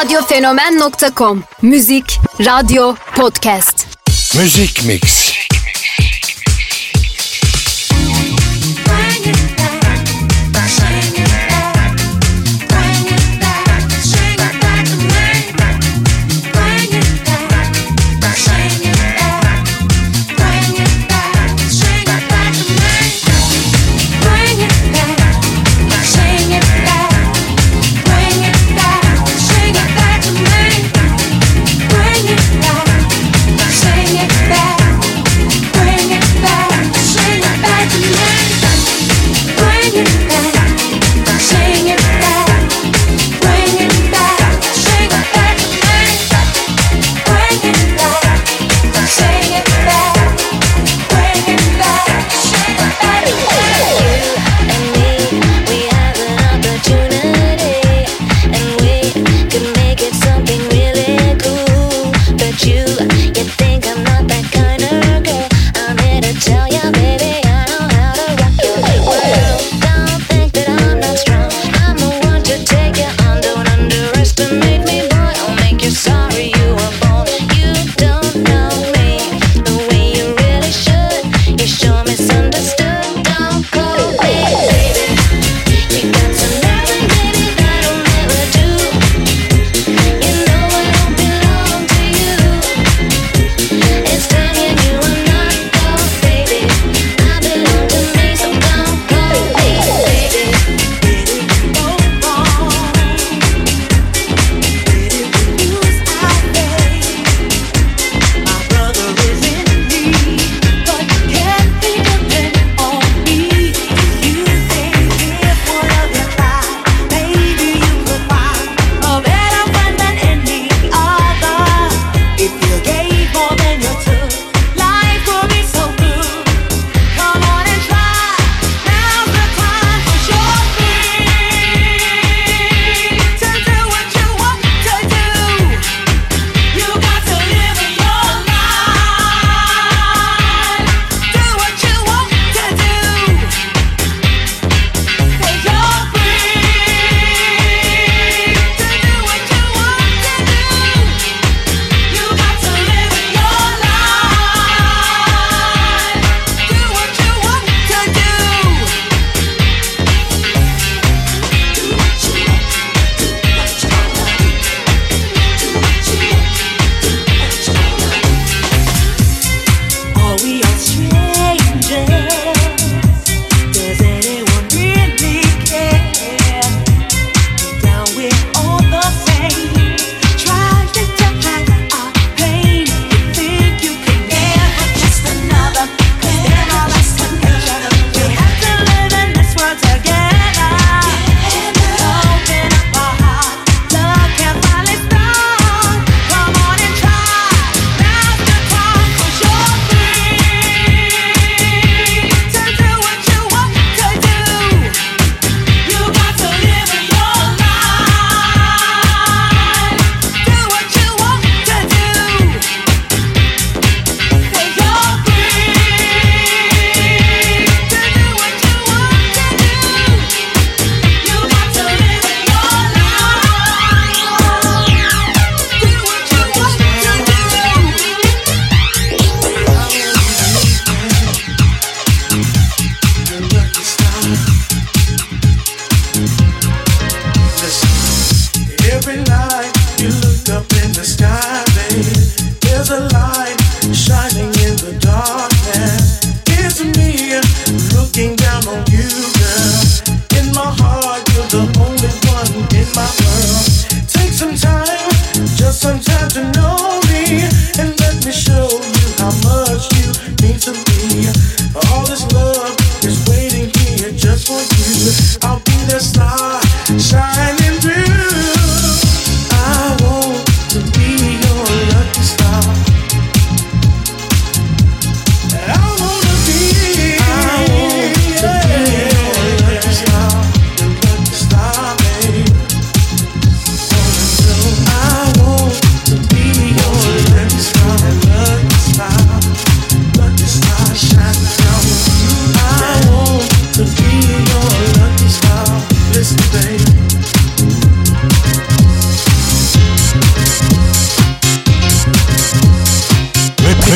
Radyofenomen.com Müzik, radyo, podcast. Müzik Mix.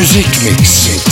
Müzik Mix.